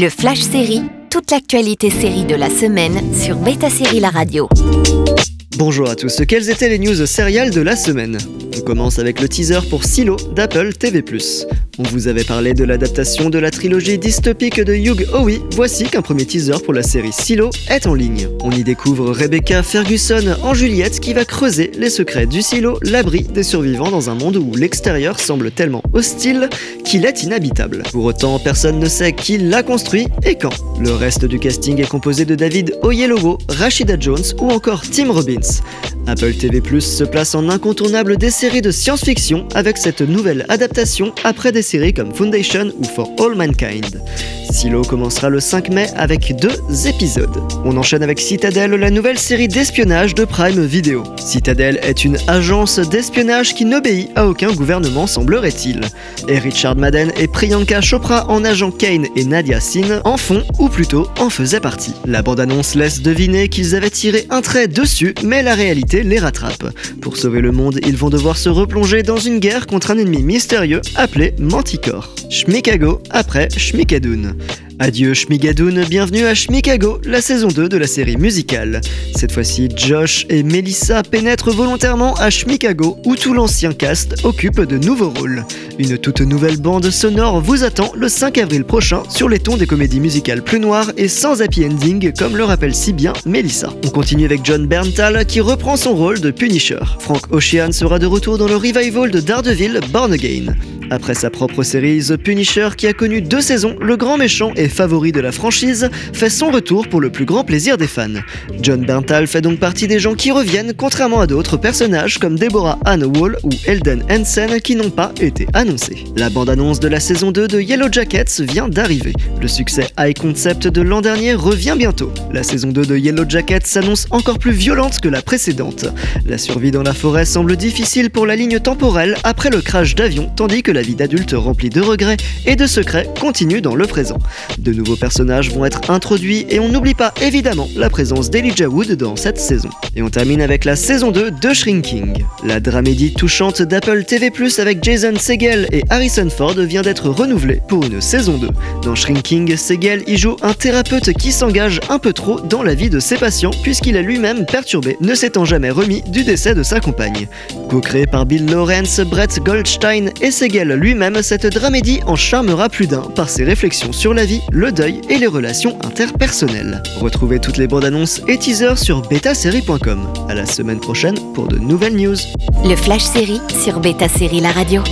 Le Flash Série, toute l'actualité série de la semaine sur Beta Série La Radio. Bonjour à tous, quelles étaient les news sériales de la semaine? On commence avec le teaser pour Silo d'Apple TV+. On vous avait parlé de l'adaptation de la trilogie dystopique de Hugh Howey. Voici qu'un premier teaser pour la série Silo est en ligne. On y découvre Rebecca Ferguson en Juliette qui va creuser les secrets du silo, l'abri des survivants dans un monde où l'extérieur semble tellement hostile qu'il est inhabitable. Pour autant, personne ne sait qui l'a construit et quand. Le reste du casting est composé de David Oyelowo, Rashida Jones ou encore Tim Robbins. Apple TV Plus se place en incontournable des séries de science-fiction avec cette nouvelle adaptation après des séries comme Foundation ou For All Mankind. Silo commencera le 5 mai avec deux épisodes. On enchaîne avec Citadel, la nouvelle série d'espionnage de Prime Video. Citadel est une agence d'espionnage qui n'obéit à aucun gouvernement semblerait-il. Et Richard Madden et Priyanka Chopra en agent Kane et Nadia Sin en font, ou plutôt en faisaient partie. La bande-annonce laisse deviner qu'ils avaient tiré un trait dessus, mais la réalité les rattrape. Pour sauver le monde, ils vont devoir se replonger dans une guerre contre un ennemi mystérieux appelé Manticore. Schmikago après Schmikadoon. Adieu Schmigadoon, bienvenue à Schmikago, la saison 2 de la série musicale. Cette fois-ci, Josh et Melissa pénètrent volontairement à Schmikago où tout l'ancien cast occupe de nouveaux rôles. Une toute nouvelle bande sonore vous attend le 5 avril prochain sur les tons des comédies musicales plus noires et sans happy ending comme le rappelle si bien Melissa. On continue avec John Berntal qui reprend son rôle de Punisher. Frank Ocean sera de retour dans le revival de Daredevil Born Again. Après sa propre série, The Punisher, qui a connu deux saisons, le grand méchant et favori de la franchise, fait son retour pour le plus grand plaisir des fans. John Berntal fait donc partie des gens qui reviennent, contrairement à d'autres personnages comme Deborah Ann Wall ou Elden Hansen qui n'ont pas été annoncés. La bande-annonce de la saison 2 de Yellow Jackets vient d'arriver. Le succès high concept de l'an dernier revient bientôt. La saison 2 de Yellow Jackets s'annonce encore plus violente que la précédente. La survie dans la forêt semble difficile pour la ligne temporelle après le crash d'avion, tandis que vie d'adulte remplie de regrets et de secrets continue dans le présent. De nouveaux personnages vont être introduits et on n'oublie pas évidemment la présence d'Elijah Wood dans cette saison. Et on termine avec la saison 2 de Shrinking. La dramédie touchante d'Apple TV+, avec Jason Segel et Harrison Ford vient d'être renouvelée pour une saison 2. Dans Shrinking, Segel y joue un thérapeute qui s'engage un peu trop dans la vie de ses patients puisqu'il est lui-même perturbé, ne s'étant jamais remis du décès de sa compagne. Co-créé par Bill Lawrence, Brett Goldstein et Segel lui-même, cette dramédie en charmera plus d'un par ses réflexions sur la vie, le deuil et les relations interpersonnelles. Retrouvez toutes les bandes annonces et teasers sur betasérie.com. À la semaine prochaine pour de nouvelles news. Le Flash Série sur Beta Série La Radio.